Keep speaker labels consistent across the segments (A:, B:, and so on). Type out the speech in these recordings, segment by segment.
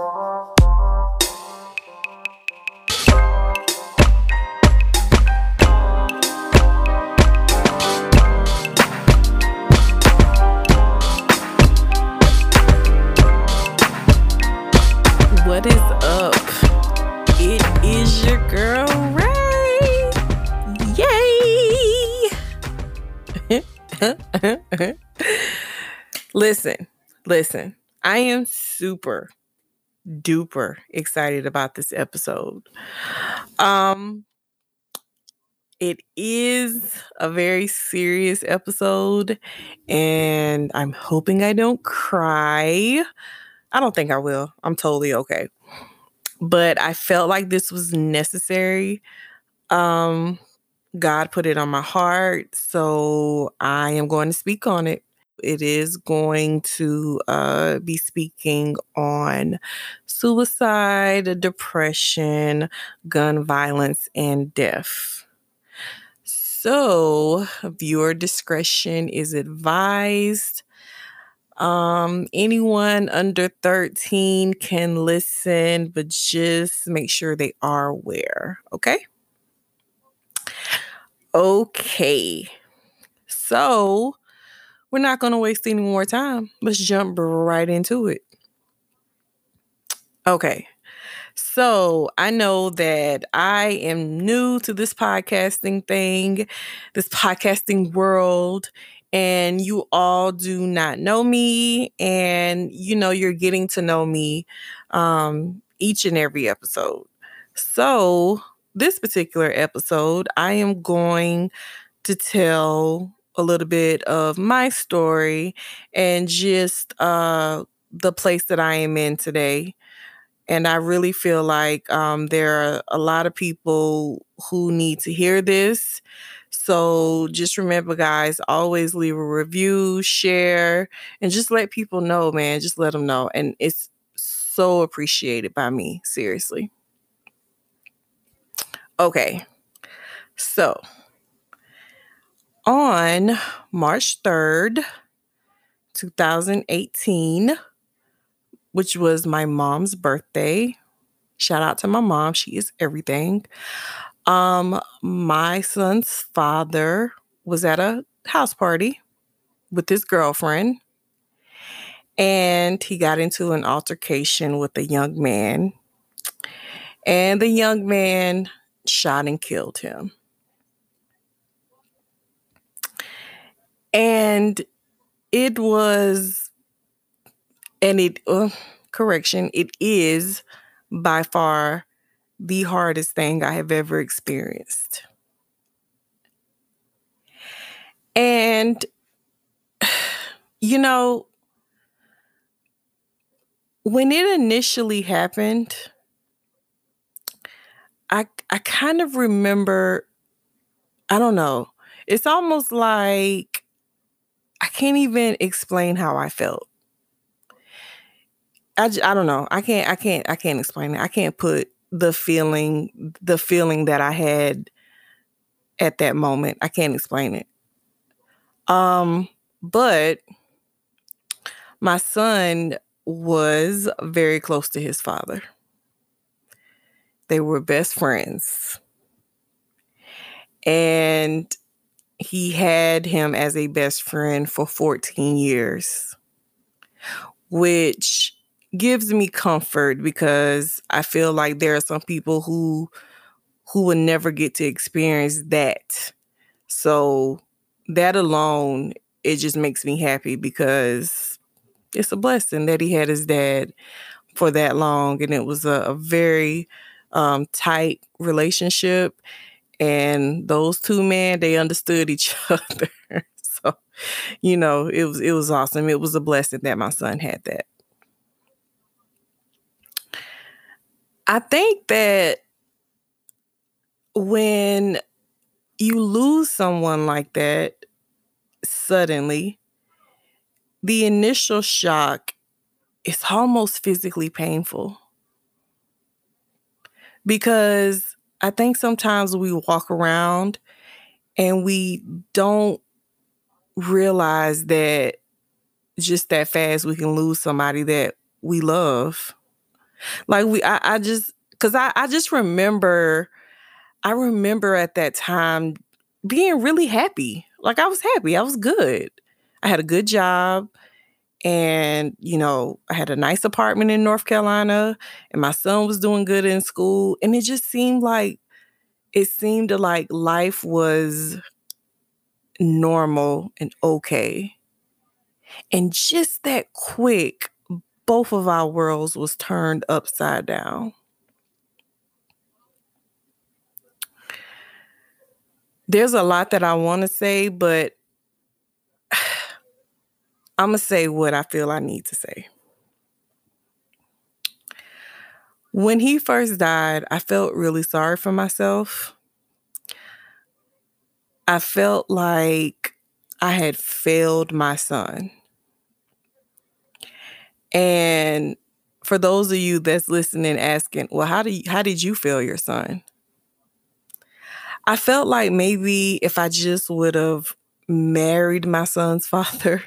A: What is up? It is your girl Ray. Yay! listen, listen. I am super duper excited about this episode. Um it is a very serious episode and I'm hoping I don't cry. I don't think I will. I'm totally okay. But I felt like this was necessary. Um, God put it on my heart, so I am going to speak on it. It is going to uh, be speaking on suicide, depression, gun violence, and death. So, viewer discretion is advised. Um, anyone under 13 can listen, but just make sure they are aware. Okay. Okay. So we're not going to waste any more time. Let's jump right into it. Okay. So I know that I am new to this podcasting thing, this podcasting world, and you all do not know me and you know you're getting to know me um each and every episode so this particular episode i am going to tell a little bit of my story and just uh the place that i am in today and i really feel like um, there are a lot of people who need to hear this so just remember, guys, always leave a review, share, and just let people know, man. Just let them know. And it's so appreciated by me, seriously. Okay. So on March 3rd, 2018, which was my mom's birthday. Shout out to my mom. She is everything. Um, my son's father was at a house party with his girlfriend and he got into an altercation with a young man. And the young man shot and killed him. And it was, and it, uh, correction, it is by far the hardest thing I have ever experienced. And, you know, when it initially happened, I I kind of remember I don't know. It's almost like I can't even explain how I felt. I, I don't know. I can't I can't I can't explain it. I can't put the feeling the feeling that I had at that moment. I can't explain it. Um but my son was very close to his father. They were best friends. And he had him as a best friend for 14 years, which gives me comfort because I feel like there are some people who who will never get to experience that. So that alone, it just makes me happy because it's a blessing that he had his dad for that long. And it was a, a very um, tight relationship. And those two men, they understood each other. so, you know, it was it was awesome. It was a blessing that my son had that. I think that when you lose someone like that suddenly, the initial shock is almost physically painful. Because I think sometimes we walk around and we don't realize that just that fast we can lose somebody that we love Like we I, I just cause I, I just remember I remember at that time being really happy. Like I was happy. I was good. I had a good job and you know i had a nice apartment in north carolina and my son was doing good in school and it just seemed like it seemed like life was normal and okay. And just that quick both of our worlds was turned upside down. There's a lot that i want to say but I'm going to say what I feel I need to say. When he first died, I felt really sorry for myself. I felt like I had failed my son. And for those of you that's listening asking, well, how do you, how did you fail your son? I felt like maybe if I just would have married my son's father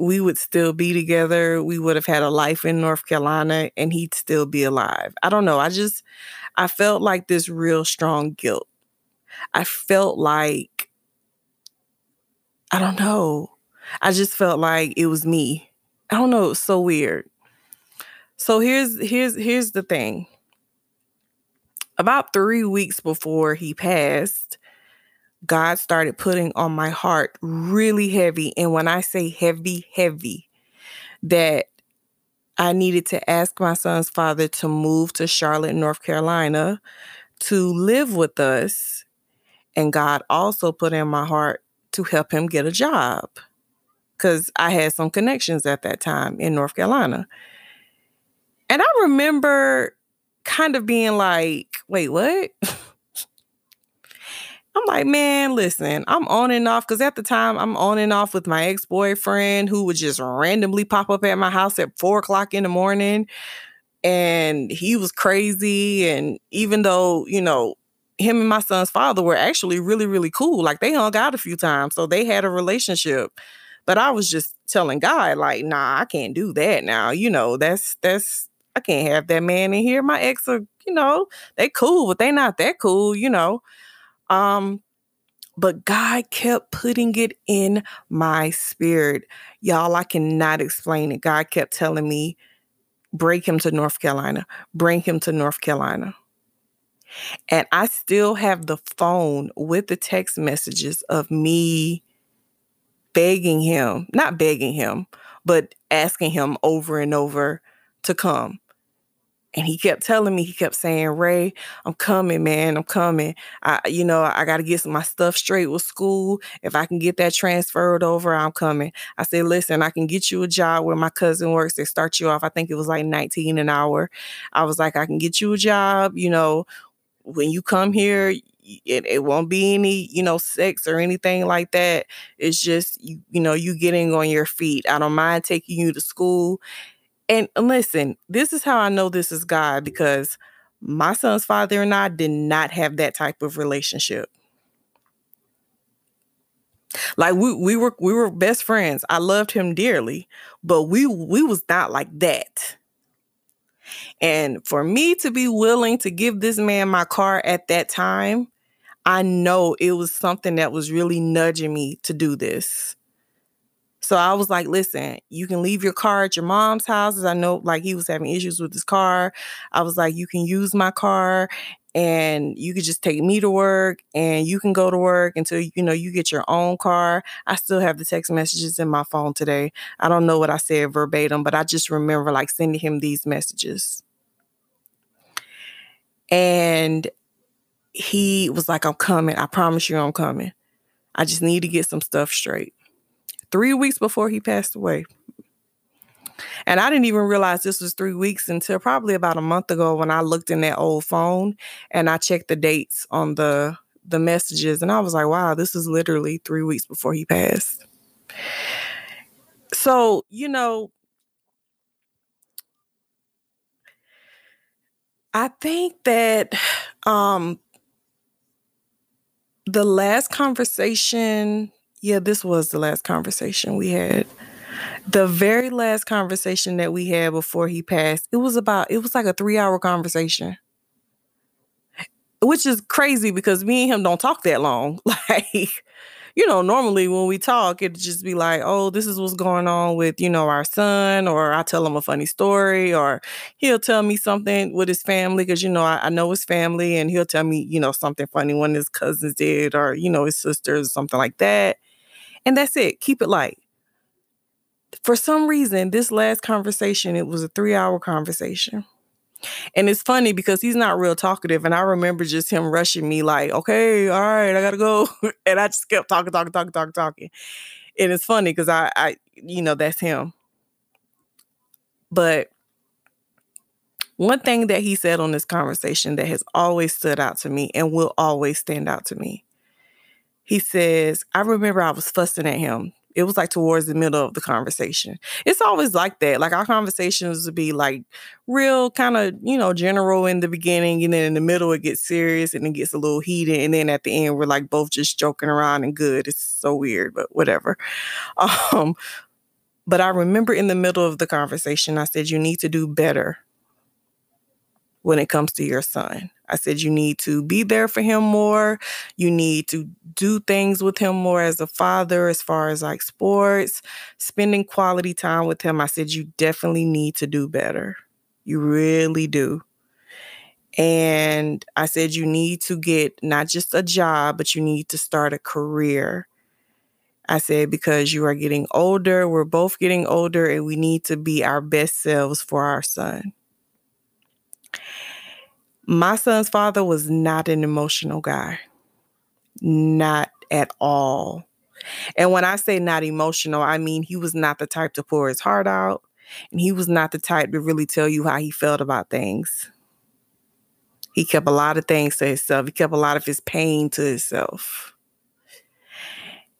A: we would still be together. We would have had a life in North Carolina and he'd still be alive. I don't know. I just, I felt like this real strong guilt. I felt like, I don't know. I just felt like it was me. I don't know. It's so weird. So here's here's here's the thing. About 3 weeks before he passed, God started putting on my heart really heavy. And when I say heavy, heavy, that I needed to ask my son's father to move to Charlotte, North Carolina to live with us. And God also put in my heart to help him get a job because I had some connections at that time in North Carolina. And I remember kind of being like, wait, what? I'm like, man, listen, I'm on and off because at the time I'm on and off with my ex boyfriend who would just randomly pop up at my house at four o'clock in the morning. And he was crazy. And even though, you know, him and my son's father were actually really, really cool, like they hung out a few times. So they had a relationship. But I was just telling God, like, nah, I can't do that now. You know, that's, that's, I can't have that man in here. My ex are, you know, they cool, but they not that cool, you know. Um, but God kept putting it in my spirit. Y'all, I cannot explain it. God kept telling me, break him to North Carolina, bring him to North Carolina. And I still have the phone with the text messages of me begging him, not begging him, but asking him over and over to come. And he kept telling me, he kept saying, Ray, I'm coming, man. I'm coming. I, you know, I got to get my stuff straight with school. If I can get that transferred over, I'm coming. I said, listen, I can get you a job where my cousin works. They start you off, I think it was like 19 an hour. I was like, I can get you a job. You know, when you come here, it, it won't be any, you know, sex or anything like that. It's just, you, you know, you getting on your feet. I don't mind taking you to school and listen, this is how I know this is God because my son's father and I did not have that type of relationship. Like we we were we were best friends. I loved him dearly, but we we was not like that. And for me to be willing to give this man my car at that time, I know it was something that was really nudging me to do this. So I was like, listen, you can leave your car at your mom's house. I know like he was having issues with his car. I was like, you can use my car and you could just take me to work and you can go to work until you know you get your own car. I still have the text messages in my phone today. I don't know what I said verbatim, but I just remember like sending him these messages. And he was like, I'm coming. I promise you I'm coming. I just need to get some stuff straight three weeks before he passed away. And I didn't even realize this was three weeks until probably about a month ago when I looked in that old phone and I checked the dates on the the messages and I was like, wow, this is literally three weeks before he passed. So, you know, I think that um the last conversation yeah, this was the last conversation we had. The very last conversation that we had before he passed, it was about, it was like a three hour conversation. Which is crazy because me and him don't talk that long. Like, you know, normally when we talk, it'd just be like, oh, this is what's going on with, you know, our son, or I tell him a funny story, or he'll tell me something with his family, because, you know, I, I, know his family, and he'll tell me, you know, something funny when his cousins did, or, you know, his sisters, something like that. And that's it. Keep it light. For some reason, this last conversation, it was a three hour conversation. And it's funny because he's not real talkative. And I remember just him rushing me, like, okay, all right, I gotta go. and I just kept talking, talking, talking, talking, talking. And it's funny because I, I, you know, that's him. But one thing that he said on this conversation that has always stood out to me and will always stand out to me. He says, I remember I was fussing at him it was like towards the middle of the conversation. It's always like that. Like our conversations would be like real kind of, you know, general in the beginning and then in the middle it gets serious and it gets a little heated and then at the end we're like both just joking around and good. It's so weird, but whatever. Um but I remember in the middle of the conversation I said you need to do better when it comes to your son. I said, you need to be there for him more. You need to do things with him more as a father, as far as like sports, spending quality time with him. I said, you definitely need to do better. You really do. And I said, you need to get not just a job, but you need to start a career. I said, because you are getting older, we're both getting older, and we need to be our best selves for our son. My son's father was not an emotional guy, not at all. And when I say not emotional, I mean he was not the type to pour his heart out, and he was not the type to really tell you how he felt about things. He kept a lot of things to himself, he kept a lot of his pain to himself.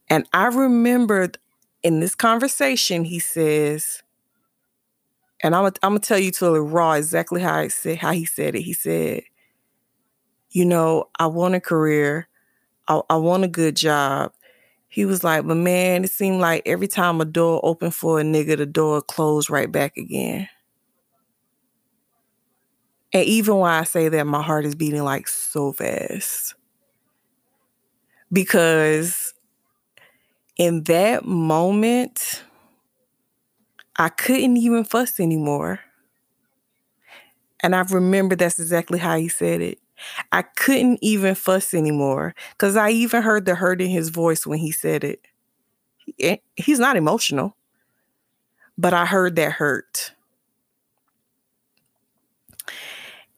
A: And I remembered in this conversation, he says, and I'm, gonna tell you to the raw exactly how I how he said it. He said, "You know, I want a career, I, I want a good job." He was like, "But man, it seemed like every time a door opened for a nigga, the door closed right back again." And even when I say that, my heart is beating like so fast because in that moment I couldn't even fuss anymore. And I remember that's exactly how he said it. I couldn't even fuss anymore because I even heard the hurt in his voice when he said it. Eh, he's not emotional, but I heard that hurt.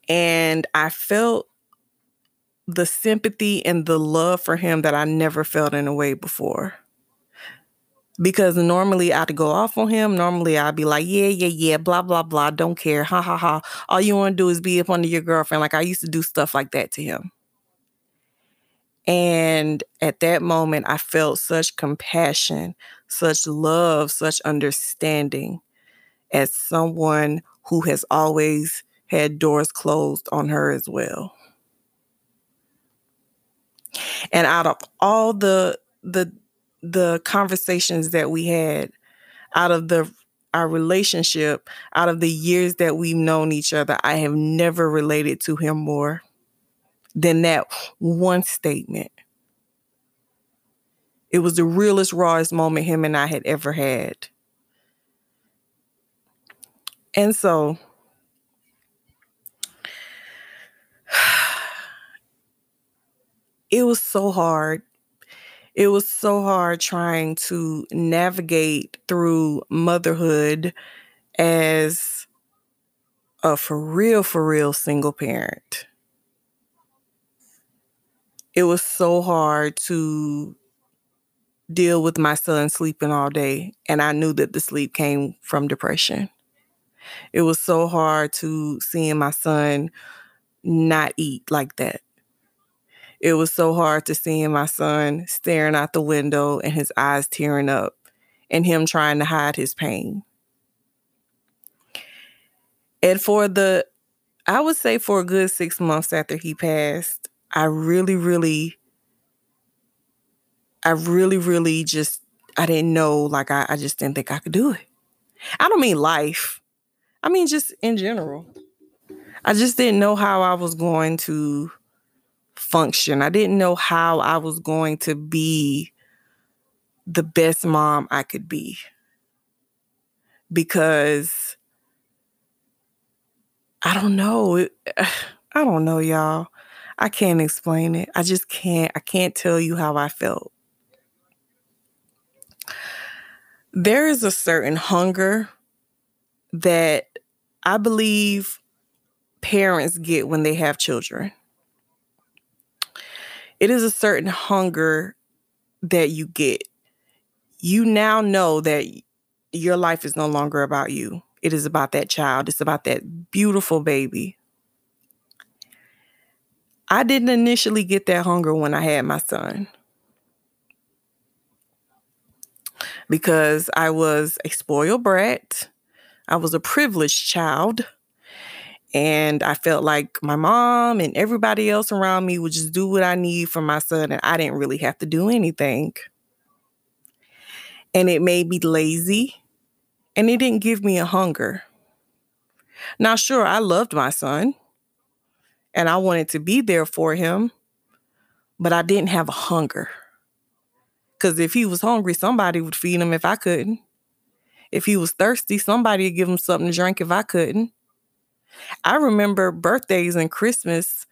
A: And I felt the sympathy and the love for him that I never felt in a way before because normally I'd go off on him. Normally I'd be like, yeah, yeah, yeah, blah, blah, blah, don't care, ha, ha, ha. All you want to do is be up under your girlfriend. Like I used to do stuff like that to him. And at that moment, I felt such compassion, such love, such understanding as someone who has always had doors closed on her as well. And out of all the the the conversations that we had out of the our relationship out of the years that we've known each other i have never related to him more than that one statement. It was the realest rawest moment him and i had ever had. And so it was so hard it was so hard trying to navigate through motherhood as a for real, for real single parent. It was so hard to deal with my son sleeping all day, and I knew that the sleep came from depression. It was so hard to seeing my son not eat like that it was so hard to see my son staring out the window and his eyes tearing up and him trying to hide his pain. And for the, I would say for a good six months after he passed, I really, really, I really, really just, I didn't know, like I, I just didn't think I could do it. I don't mean life. I mean just in general. I just didn't know how I was going to function. I didn't know how I was going to be the best mom I could be. Because I don't know. I don't know, y'all. I can't explain it. I just can't. I can't tell you how I felt. There is a certain hunger that I believe parents get when they have children. It is a certain hunger that you get. You now know that your life is no longer about you. It is about that child. It's about that beautiful baby. I didn't initially get that hunger when I had my son because I was a spoiled brat. I was a privileged child. And I felt like my mom and everybody else around me would just do what I need for my son, and I didn't really have to do anything. And it made me lazy, and it didn't give me a hunger. Now, sure, I loved my son, and I wanted to be there for him, but I didn't have a hunger. Because if he was hungry, somebody would feed him if I couldn't. If he was thirsty, somebody would give him something to drink if I couldn't. I remember birthdays and Christmas,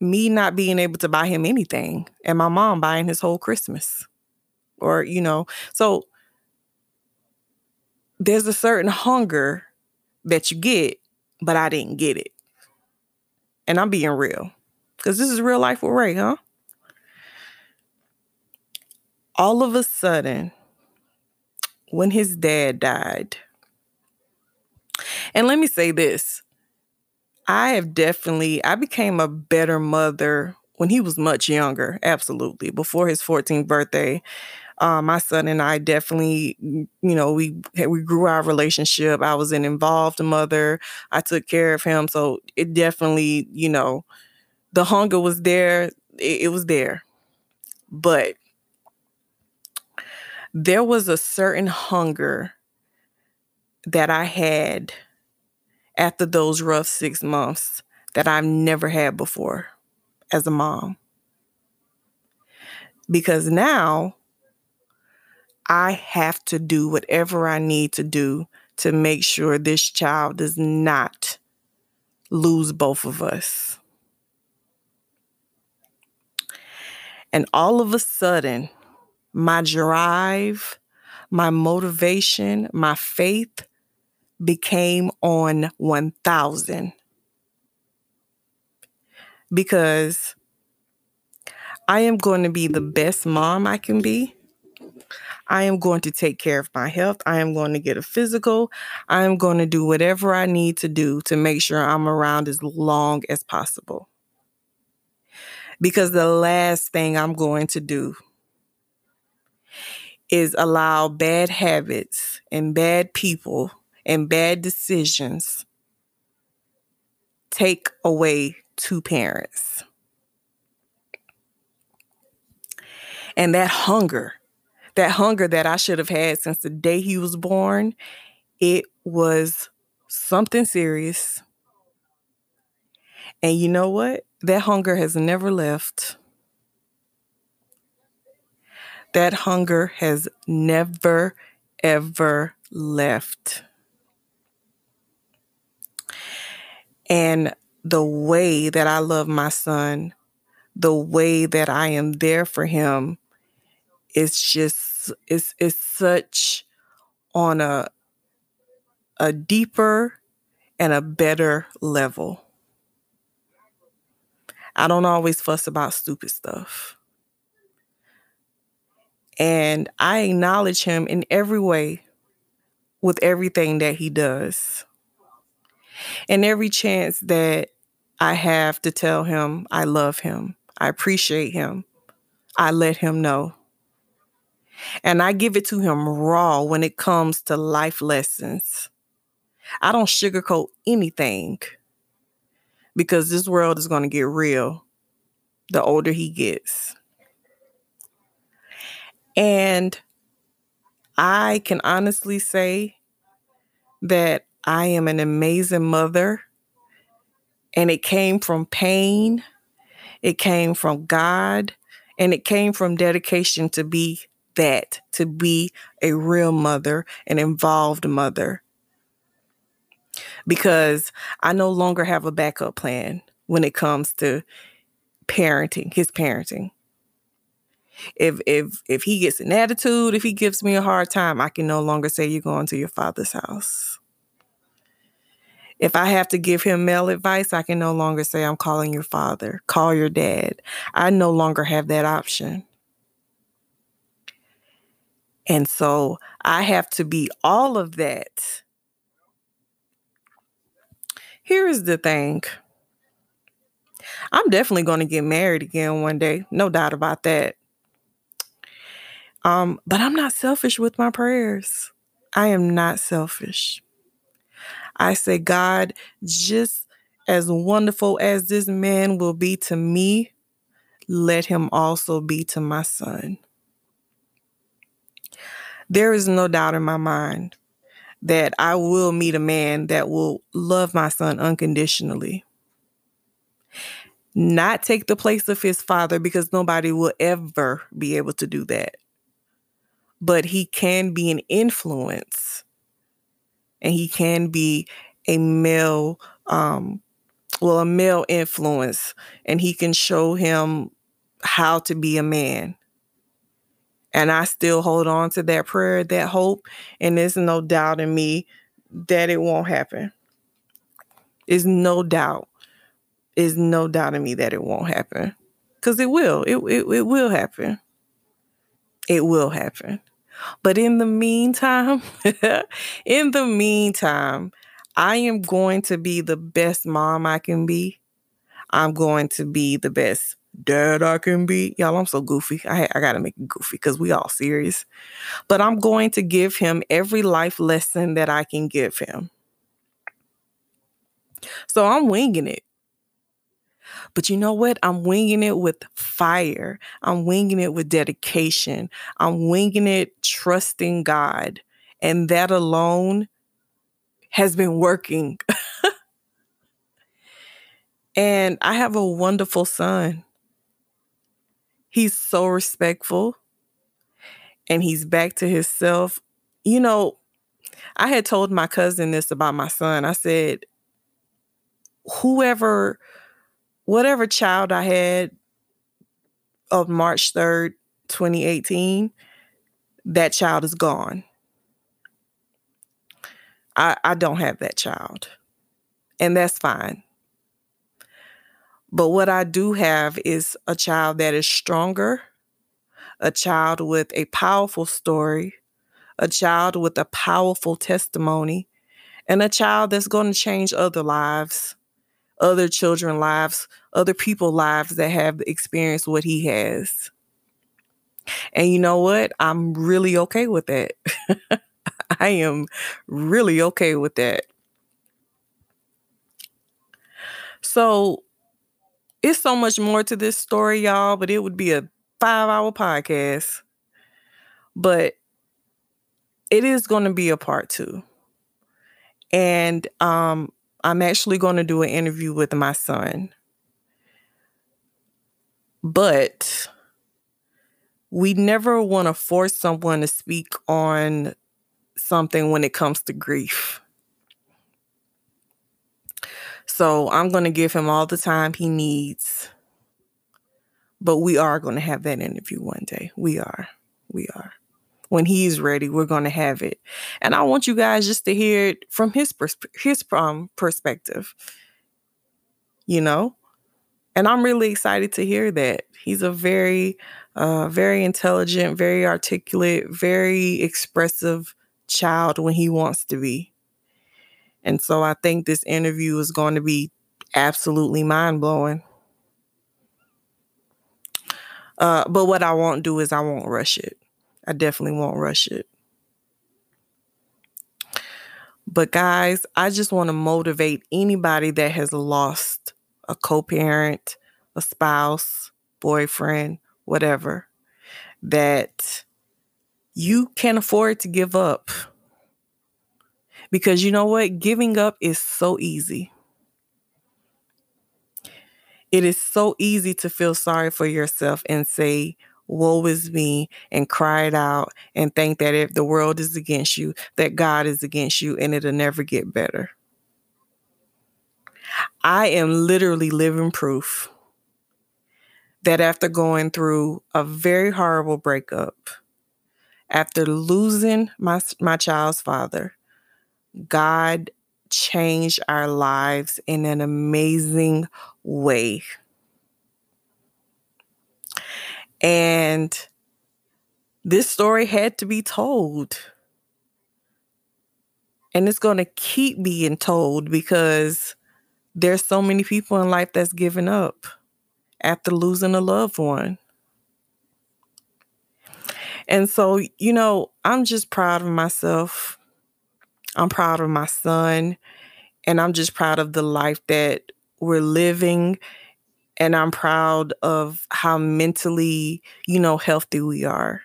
A: me not being able to buy him anything, and my mom buying his whole Christmas. Or, you know, so there's a certain hunger that you get, but I didn't get it. And I'm being real because this is real life with Ray, huh? All of a sudden, when his dad died, and let me say this I have definitely, I became a better mother when he was much younger, absolutely, before his 14th birthday. Uh, my son and I definitely, you know, we we grew our relationship. I was an involved mother. I took care of him, so it definitely, you know, the hunger was there. It, it was there, but there was a certain hunger that I had after those rough six months that I've never had before as a mom. Because now I have to do whatever I need to do to make sure this child does not lose both of us. And all of a sudden, my drive, my motivation, my faith became on 1000 because I am going to be the best mom I can be. I am going to take care of my health. I am going to get a physical. I am going to do whatever I need to do to make sure I'm around as long as possible. Because the last thing I'm going to do is allow bad habits and bad people and bad decisions take away two parents. And that hunger, that hunger that I should have had since the day he was born, it was something serious. And you know what? That hunger has never left. That hunger has never, ever left. And the way that I love my son, the way that I am there for him, is just it's it's such on a a deeper and a better level. I don't always fuss about stupid stuff. And I acknowledge him in every way with everything that he does. And every chance that I have to tell him I love him, I appreciate him, I let him know. And I give it to him raw when it comes to life lessons. I don't sugarcoat anything because this world is going to get real the older he gets. And I can honestly say that I am an amazing mother. And it came from pain, it came from God, and it came from dedication to be that, to be a real mother, an involved mother. Because I no longer have a backup plan when it comes to parenting, his parenting. If if if he gets an attitude, if he gives me a hard time, I can no longer say you're going to your father's house. If I have to give him male advice, I can no longer say I'm calling your father, call your dad. I no longer have that option. And so I have to be all of that. Here is the thing I'm definitely going to get married again one day, no doubt about that. Um, but I'm not selfish with my prayers. I am not selfish. I say, God, just as wonderful as this man will be to me, let him also be to my son. There is no doubt in my mind that I will meet a man that will love my son unconditionally. Not take the place of his father because nobody will ever be able to do that. But he can be an influence and he can be a male, um, well, a male influence, and he can show him how to be a man and I still hold on to that prayer, that hope, and there's no doubt in me that it won't happen. Is no doubt. Is no doubt in me that it won't happen. Cause it will. It, it it will happen. It will happen. But in the meantime, in the meantime, I am going to be the best mom I can be. I'm going to be the best dad I can be. Y'all, I'm so goofy. I, I got to make it goofy because we all serious. But I'm going to give him every life lesson that I can give him. So I'm winging it. But you know what? I'm winging it with fire. I'm winging it with dedication. I'm winging it trusting God. And that alone has been working. and I have a wonderful son. He's so respectful and he's back to himself. You know, I had told my cousin this about my son. I said, whoever, whatever child I had of March 3rd, 2018, that child is gone. I, I don't have that child. And that's fine. But what I do have is a child that is stronger, a child with a powerful story, a child with a powerful testimony, and a child that's going to change other lives, other children lives, other people lives that have experienced what he has. And you know what? I'm really okay with that. I am really okay with that. So, it's so much more to this story, y'all, but it would be a five hour podcast. But it is going to be a part two. And um, I'm actually going to do an interview with my son. But we never want to force someone to speak on something when it comes to grief. So I'm going to give him all the time he needs. But we are going to have that interview one day. We are. We are. When he's ready, we're going to have it. And I want you guys just to hear it from his pers- his um, perspective. You know? And I'm really excited to hear that. He's a very uh, very intelligent, very articulate, very expressive child when he wants to be. And so I think this interview is going to be absolutely mind blowing. Uh, but what I won't do is I won't rush it. I definitely won't rush it. But guys, I just want to motivate anybody that has lost a co parent, a spouse, boyfriend, whatever, that you can't afford to give up. Because you know what? Giving up is so easy. It is so easy to feel sorry for yourself and say, Woe is me, and cry it out and think that if the world is against you, that God is against you, and it'll never get better. I am literally living proof that after going through a very horrible breakup, after losing my, my child's father, God changed our lives in an amazing way. And this story had to be told. And it's going to keep being told because there's so many people in life that's given up after losing a loved one. And so, you know, I'm just proud of myself. I'm proud of my son. And I'm just proud of the life that we're living. And I'm proud of how mentally, you know, healthy we are.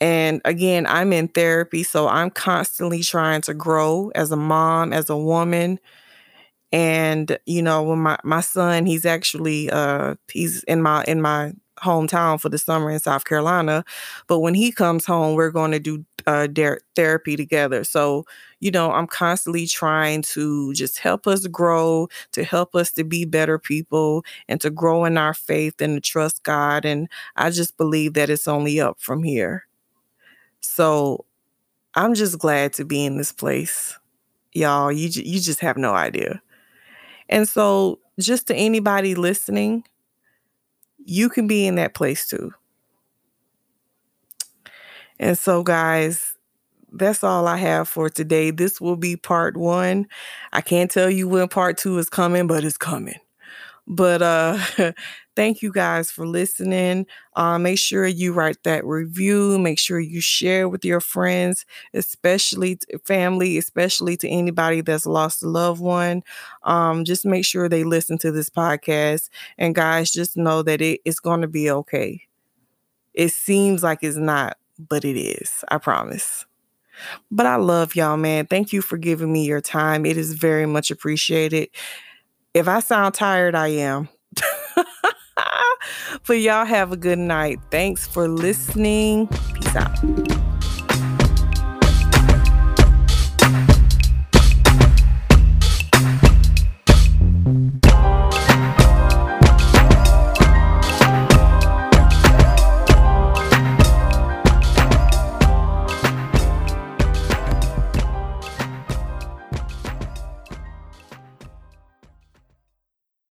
A: And again, I'm in therapy, so I'm constantly trying to grow as a mom, as a woman, and you know when my my son he's actually uh he's in my in my hometown for the summer in South Carolina but when he comes home we're going to do uh therapy together. So you know I'm constantly trying to just help us grow to help us to be better people and to grow in our faith and to trust God and I just believe that it's only up from here. So I'm just glad to be in this place y'all. You you just have no idea. And so, just to anybody listening, you can be in that place too. And so, guys, that's all I have for today. This will be part one. I can't tell you when part two is coming, but it's coming. But uh thank you guys for listening. Uh, make sure you write that review. Make sure you share with your friends, especially family, especially to anybody that's lost a loved one. Um, just make sure they listen to this podcast. And guys, just know that it, it's going to be okay. It seems like it's not, but it is. I promise. But I love y'all, man. Thank you for giving me your time. It is very much appreciated. If I sound tired, I am. but y'all have a good night. Thanks for listening. Peace out.